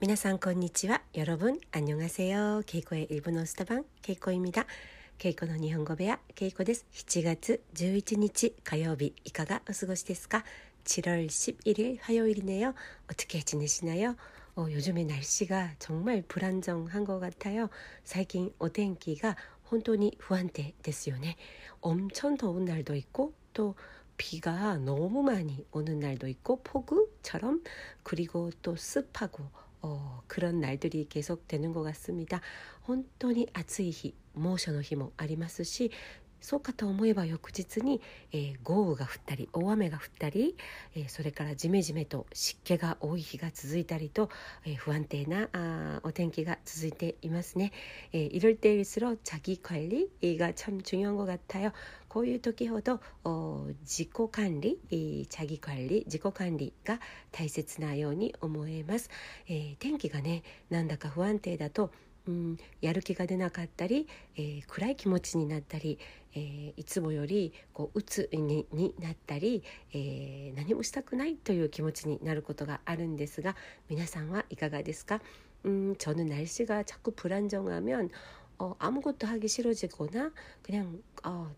皆さんこんにちは。여러분안녕하세요。ケイコへ일본어スタバンケイコ입니다ケイコの日本語部屋ケイコです。7月11日火曜日いかがお過ごしですか7월11일화요일이네요어떻게지내시나요어요즘에날씨가정말불안정한것같아요最近お天気が本当に不安定ですよね엄청더운날도있고또 비가 너무 많이 오는 날도 있고 폭우처럼 그리고 또 습하고 어, 그런 날들이 계속되는 것 같습니 다. 本当に暑い日、猛暑の日もありますしそうかと思えば翌日に、えー、豪雨が降ったり大雨が降ったり、えー、それからジメジメと湿気が多い日が続いたりと、えー、不安定なあお天気が続いていますね。えー、이럴때일수록자기관리가참중요한것같아요こういう時ほど自己管理자기관리自己管理が大切なように思えます、えー、天気がねなんだか不安定だと うん、やる気が出なかったり、えー、暗い気持ちになったり、えー、いつもよりこう鬱にになったり、えー、何もしたくないという気持ちになることがあるんですが皆さんはいかがですか음저는날씨가자꾸불안정하면어아무것도하기싫어지거나그냥어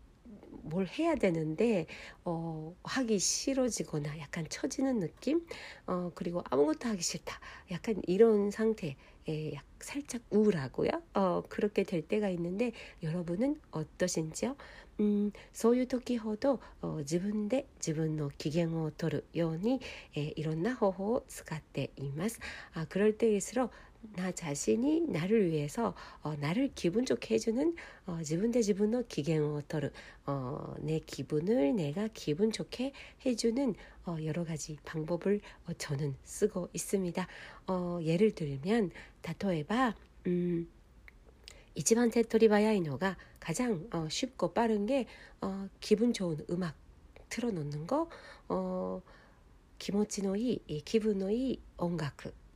뭘 해야 되는데 어, 하기 싫어지거나 약간 처지는 느낌 어, 그리고 아무것도 하기 싫다 약간 이런 상태 예, 약 살짝 우울하고요. 어, 그렇게 될 때가 있는데 여러분은 어떠신지요? 음, そういう時ほど自分で自分の機嫌を取るように、えー、いろんな方法を使っています。あ 그럴 때일수록 나 자신이 나를 위해서 어, 나를 기분 좋게 해주는 어, 지분 대 지분의 기갱어터르 어, 내 기분을 내가 기분 좋게 해주는 어, 여러 가지 방법을 어, 저는 쓰고 있습니다. 어, 예를 들면 다토에바 음, 이치반 테토리바야이노가 가장 어, 쉽고 빠른 게 어, 기분 좋은 음악 틀어놓는 거 어, 기모치노이 기분노이 음악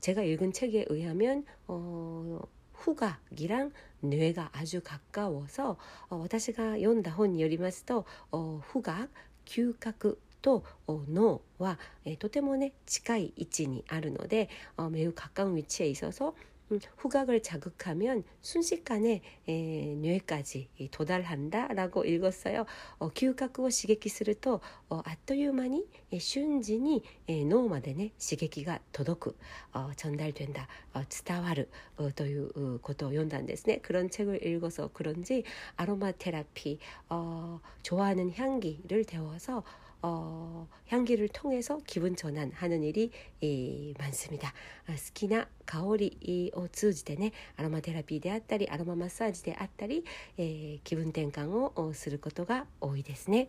제가 읽은 책에 의하면 어, 후각이랑 뇌가 아주 가까워서 어, 私が読んだ本によりますと 어, 후각,嗅覚 と脳は、えー、とてもね近い位置にあるので、매우가까운위치에있어서 음, 후각을 자극하면 순식간에 에, 뇌까지 도달한다라고 읽었어요. 어, 규각을 刺激すると 어, あっという間に 瞬時に 脳までね 刺激が 届く 어, 전달된다, 어, 伝わるということを読んだんですね. 그런 책을 읽어서 그런지 아로마 테라피 어, 좋아하는 향기를 데워서 어, 향기를 통해서 기분 전환하는 일이 이, 많습니다. 아, 스키나 가오리を通じてねアロマテラピーであったりアロママッサージであったり、えー、気分転換をすることが多いですね。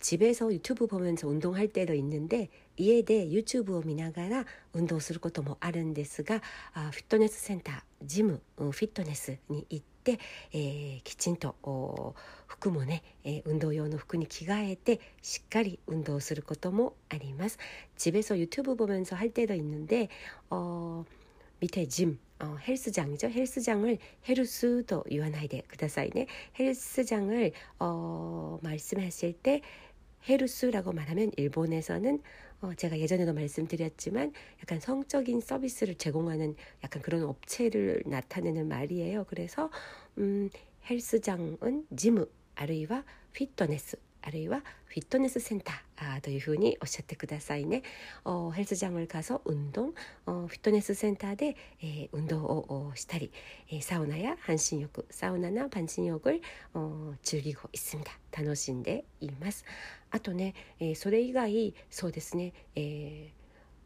집에서 유튜브 보면서 운동할 때도 있는데 이에 대해 유튜브を 見ながら 운동することもあるんですが 아, 피트니스 센터, 지무, 어, 피트니스に行って 에, きちんと服もね、えー、運動用の服に着替えてしっかり運動することもあります。집에서 유튜브 보면서 할 때도 있는데 어, 밑에 짐 어, 헬스장이죠. 헬스장을 헤르스도 言わないでくださいね. 헬스장을 어, 말씀하실 때 헤루스라고 말하면 일본에서는 어, 제가 예전에도 말씀드렸지만 약간 성적인 서비스를 제공하는 약간 그런 업체를 나타내는 말이에요. 그래서 음, 헬스장은 지무 아르이와 피트니스 あるいはフィットネスセンターというふうにおっしゃってくださいね。어ヘルス장을가서운동 어フィットネスセンターで、えー、運動をしたり、えー、サウナや半身浴サウナな半身浴을어즐기고있습니다楽しんでいます。あとね、えー、それ以外そうですね、え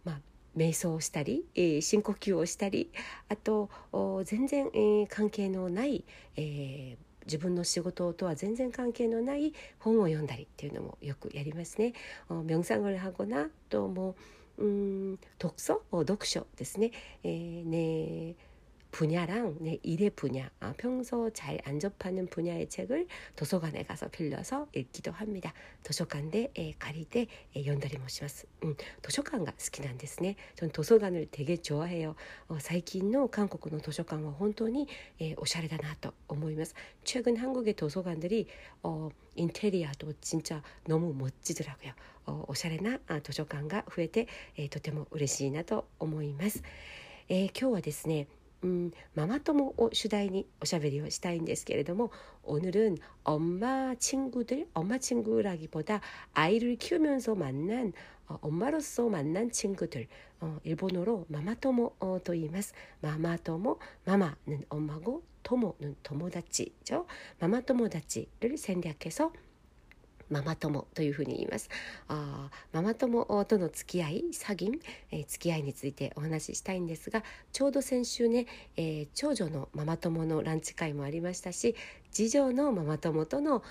ー、まあ瞑想をしたり、えー、深呼吸をしたりあと全然、えー、関係のない、えー 自分の仕事とは全然関係のない本を読んだりっていうのもよくやりますね。명상을하거나또뭐음독서読書ですね。えー、ね 분야랑 네, 일의 분야, 아, 평소 잘 안 접하는 분야의 책을 도서관에 가서 빌려서 읽기도 합니다. 도서관에 가릴 때 연달이 모시마스. 음, 도서관가 好きなんですね. 전 도서관을 되게 좋아해요. 어, 最近の 한국의 도서관은 本当に오샤레다なと思います. 최근 한국의 도서관들이 어, 인테리어도 진짜 너무 멋지더라고요. 어, 오샤레나 아, 도서관가 増えてとても嬉しいなと思います。えー、今日はですね うん、ママ友を主題におしゃべりをしたいんですけれども오늘은엄마친구들엄마친구라기보다아이를키우면서만난어엄마로서만난친구들어일본어로ママ友と言います。ママ友ママ는엄마고토모는토모다치죠ママ友達를생략해서 ママ友というふうに言います。あママ友との付き合い、詐欺、えー、付き合いについてお話ししたいんですが、ちょうど先週ね、えー、長女のママ友のランチ会もありましたし、次女のママ友との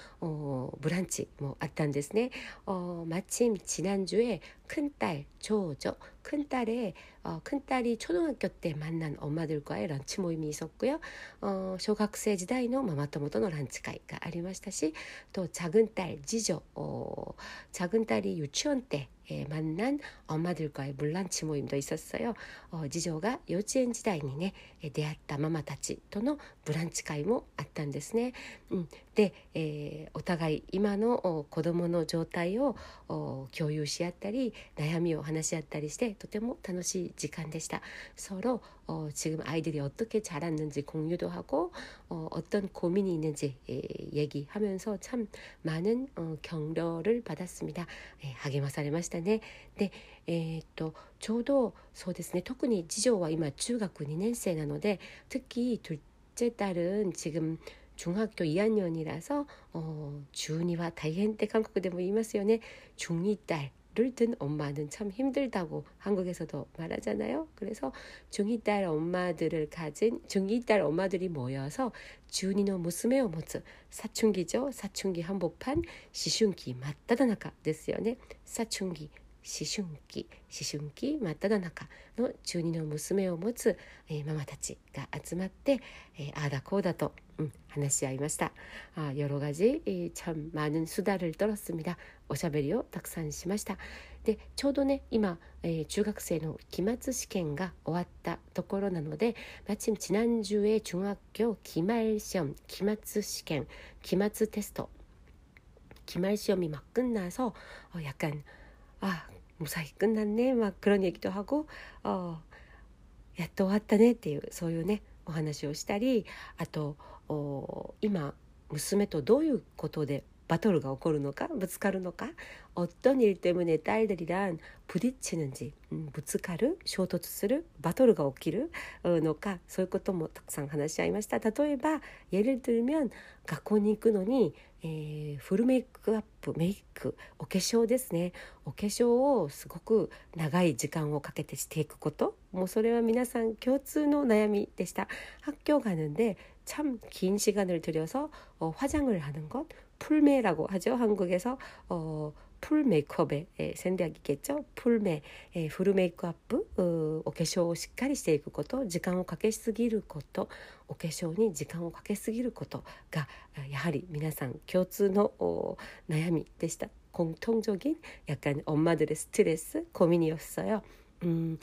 ブランチもあったんですね。어마침지난주에큰딸조조큰딸의어큰딸이초등학교때만난엄마들과의런치모임이있었고요어小学生時代のママ友とのランチ会がありましたし또작은딸지조어작은딸이유치원때 예, 만난 엄마들과의 물란치 모임도 있었어요. 어, 지조가幼稚園 時代に ね, 出会ったママたちとのブランチ会もあったんですね。 うん で、えー、お互い今の子どもの状態を共有し合ったり悩みを話し合ったりしてとても楽しい時間でした。서로어지금아이들이어떻게자랐는지공유도하고어어떤고민이있는지얘기하면서참많은어격려를받았습니다励まされましたね。で、えー、っとちょうどそうですね特に次女は今中学2年生なので특히둘째딸은지금 중학교 2학년이라서 어, 주은이와 다이헨 때 한국에 뭐 이마스요네 중2 딸을 둔 엄마는 참 힘들다고 한국에서도 말하잖아요. 그래서 중2 딸 엄마들을 가진 중2 딸 엄마들이 모여서 주은이노 무스메오 모츠 사춘기죠. 사춘기 한복판 시슌기 맞다다나카 됐어요ね 사춘기 思春期思春期真っ只中の中2の娘を持つ、えー、ママたちが集まって、えー、ああだこうだと、うん、話し合いました。あ여러가지참많은수다를떨었습니다おしゃべりをたくさんしました。でちょうどね今、えー、中学生の期末試験が終わったところなので마침지난주에중학교기말시험期末試験期末テスト期末시험이막끝나서어약간아 무사히 끝났네 막 그런 얘기도 하고 어, 야 또 왔다ねっていうそういうねお話をしたりあと今娘とどういうことでバトルが起こるのかぶつかるのか어떤일때문에딸들이랑부딪히는지ぶつかる衝突するバトルが起きるのかそういうこともたくさん話し合いました例えば예를들면学校に行くのに、 えー、フルメイクアップメイクお化粧ですねお化粧をすごく長い時間をかけてしていくこともうそれは皆さん共通の悩みでした학교가는데참긴시간을들여서어화장을하는것풀메라고하죠한국에서어 풀메이크업의생략이겠죠풀메フルメイクアップお化粧をしっかりしていくこと時間をかけすぎることお化粧に時間をかけすぎることがやはり皆さん共通の悩みでした공통적인약간엄마들의스트레스고민이었어요음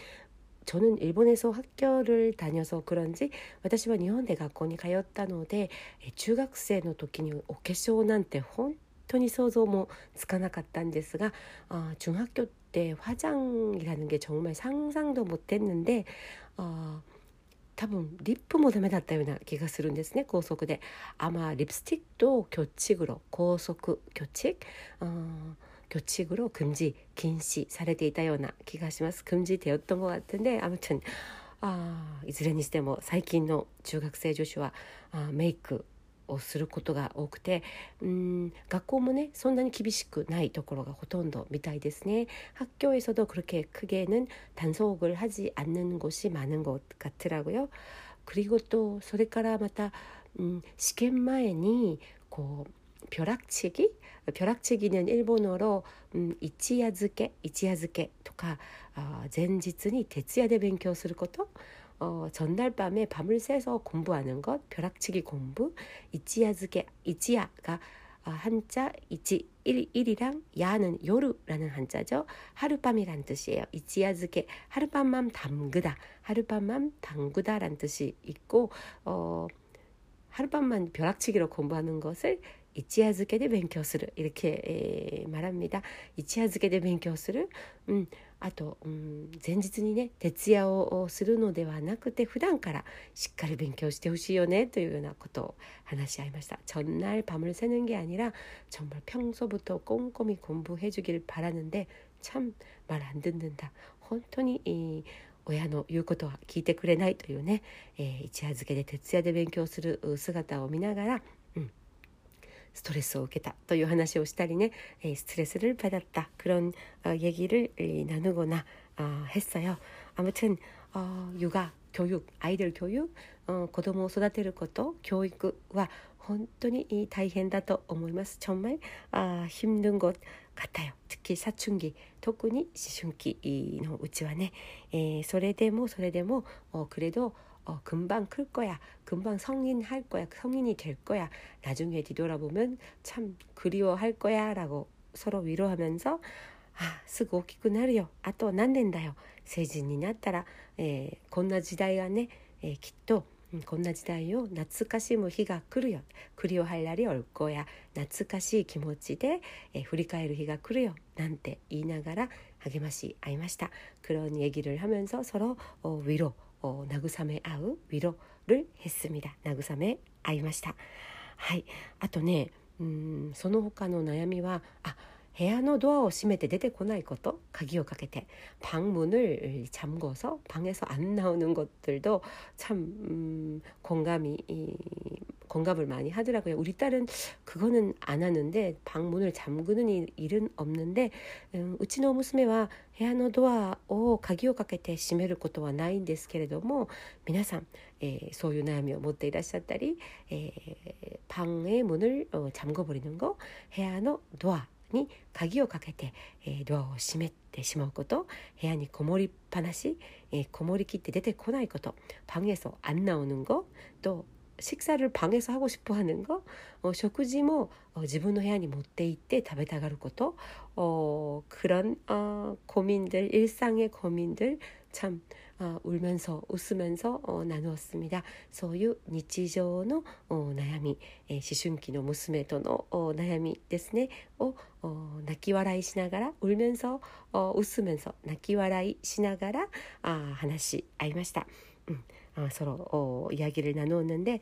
저는 일본에서 학교를 다녀서 그런지 私は日本で学校に通ったので中学生の時にお化粧なんて本 当に想像もつかなかったんですがあ중학교때화장이라는게정말상상도못했는데어 多分リップもダメだったような気がするんですね高速であま립스틱도교칙으로高速교칙 교칙으로 금지禁止されていたような気がします금지되었던것같은데아무튼あいずれにしても最近の中学生女子はあメイク をすることが多くてうん学校もねそんなに厳しくないところがほとんどみたいですね학교에서도그렇게크게는단속을하지않는곳이많은것같더라고요그리고또それからまた음試験前にこう벼락치기벼락치기는일본어로음一夜漬け一夜漬けとか아前日に徹夜で勉強すること 어, 전날 밤에 밤을 새서 공부하는 것, 벼락치기 공부, 이치야즈게 이치야가 아, 한자 이치 1, 1이랑 야는 요루라는 한자죠. 하룻밤이란 뜻이에요. 이치야즈게 하룻밤만 담그다, 하룻밤만 담그다란 뜻이 있고 어, 하룻밤만 벼락치기로 공부하는 것을 이치야즈게 대 벤교스르 이렇게 에, 말합니다. 이치야즈게 대 벤교스르 음, あと、うん、前日にね徹夜をするのではなくて普段からしっかり勉強してほしいよねというようなことを話し合いました。전날밤을새는게아니라정말평소부터꼼꼼히공부해주기를바라는데참말안듣는다本当に親の言うことは聞いてくれないというね、えー、一夜漬けで徹夜で勉強する姿を見ながら、うん、 ストレスを受けたという話をしたりねストレス를받았다그런얘기를나누거나했어요아무튼육아교육아이들교육子供を育てること教育は本当に大変だと思います。정말아힘든것같아요특히사춘기特に思春期のうちはね、えー、それでもそれでも어그래도 어, 금방 클 거야. 금방 성인 할 거야. 성인이 될 거야. 나중에 뒤돌아보면 참 그리워할 거야. 라고 서로 위로하면서 아, 쓰고 오기군 하려. 아, 또 난된다요. 세진이 났다라. 에, こんな時代がね、えー、きっとこんな時代を懐かしむ日が来るよクリオハイラリオルコや懐かしい気持ちで、えー、振り返る日が来るよなんて言いながら励まし合いました그런얘기를하면서서로어위로 어, 慰め合う위로를했습니다慰め合いましたはいあとねうんその他の悩みはあ部屋のドアを閉めて出てこないこと鍵をかけて방문을잠궈서방에서안나오는것들도참음공감이 건갑을 많이 하더라고요. 우리 딸은 그거는 안 하는데 방문을 잠그는 일은 없는데 음, 우치노 무스메와 헤아노도와. 오 가기오 가게테 시메를 것도 와. 나인 데스 케레도모 皆さん 뭐, 에, 예, 소유 나며 못돼 이라셨다리 예, 방의 문을 어, 잠궈 버리는 거 헤아노 도아 に鍵をかけて、えー、ドアを閉めてしまうこと部屋にこもりっぱなし、えー、こもりきって出てこないこと방에서안나오는것또 식사를방에서하고싶어하는거食事も自分の部屋に持って行って食べたがること어그런어고민들일상의고민들참어울면서웃으면서어나누었습니다そういう日常の悩み、え思春期の娘との悩みですねを泣き笑いしながら울면서어웃으면서泣き笑いしながらあ話し合いました。う ん서로어이야기를나누었는데어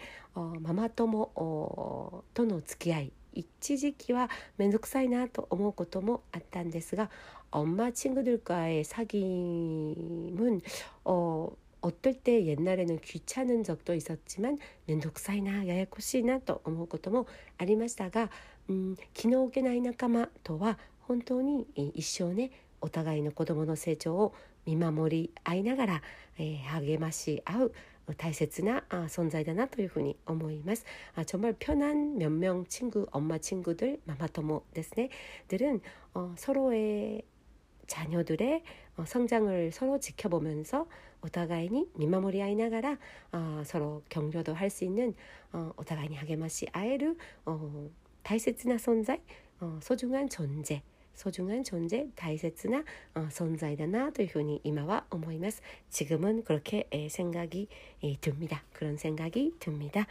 ママ友との付き合い一時期は面倒くさいなと思うこともあったんですが엄마친구들과의사귐은어어떨때옛날에는귀찮은적도있었지만면독사이나야야코시나と思うこともありましたが、うん、気の置けない仲間とは本当に一生ねお互いの子どもの成長を 見守り合いながら、えー、励まし合う大切な存在だなというふうに思います。あ정말편한몇명친구엄마친구들마마토모ですね들은어서로의자녀들의성장을서로지켜보면서お互いに見守り合いながらあ서로격려도할수있는 어お互いに励まし合える어大切な存在어소중한존재 소중한존재大切な存在だなというふうに今は思います。지금은그렇게생각이듭니다그런생각이듭니다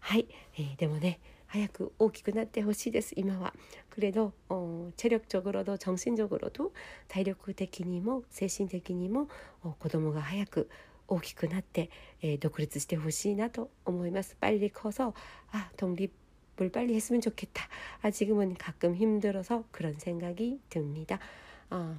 はい、えでもね早く大きくなってほしいです今は。그래도어체력적으로도정신적으로도体力的にも精神的にも子供が早く 大きくなって、えー、独立してほしいなと思います。빨리커서아독립 을빨리했으면좋겠다아지금은가끔힘들어서그런생각이듭니다あ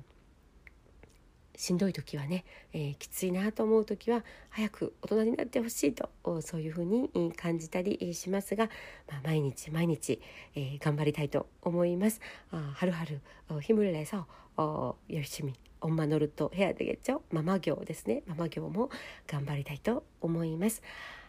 しんどい時はね、えー、きついなと思う時は早く大人になってほしいとそういうふうに感じたりしますが、まあ、毎日毎日、えー、頑張りたいと思います。あはるはる힘을내서어열심히엄마노릇도해야되겠죠ママ業ですねママ業も頑張りたいと思います。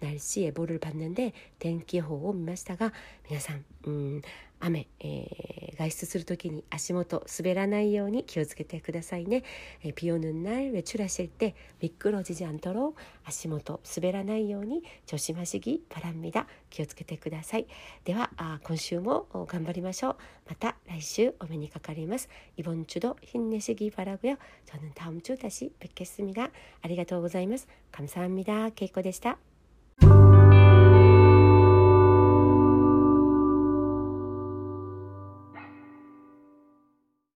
날씨예보를봤는데天気予報を見ましたが皆さんうん雨、えー、外出する時に足元滑らないように気をつけてくださいね。えー、비오는날외출하실때미끄러지지않도록足元滑らないように조심하시기바랍니다。気をつけてください。ではあ今週も頑張りましょう。また来週お目にかかります。이번주도힘내시기바라고요저는다음주다시뵙겠습니다ありがとうございます。감사합니다。けいこでした。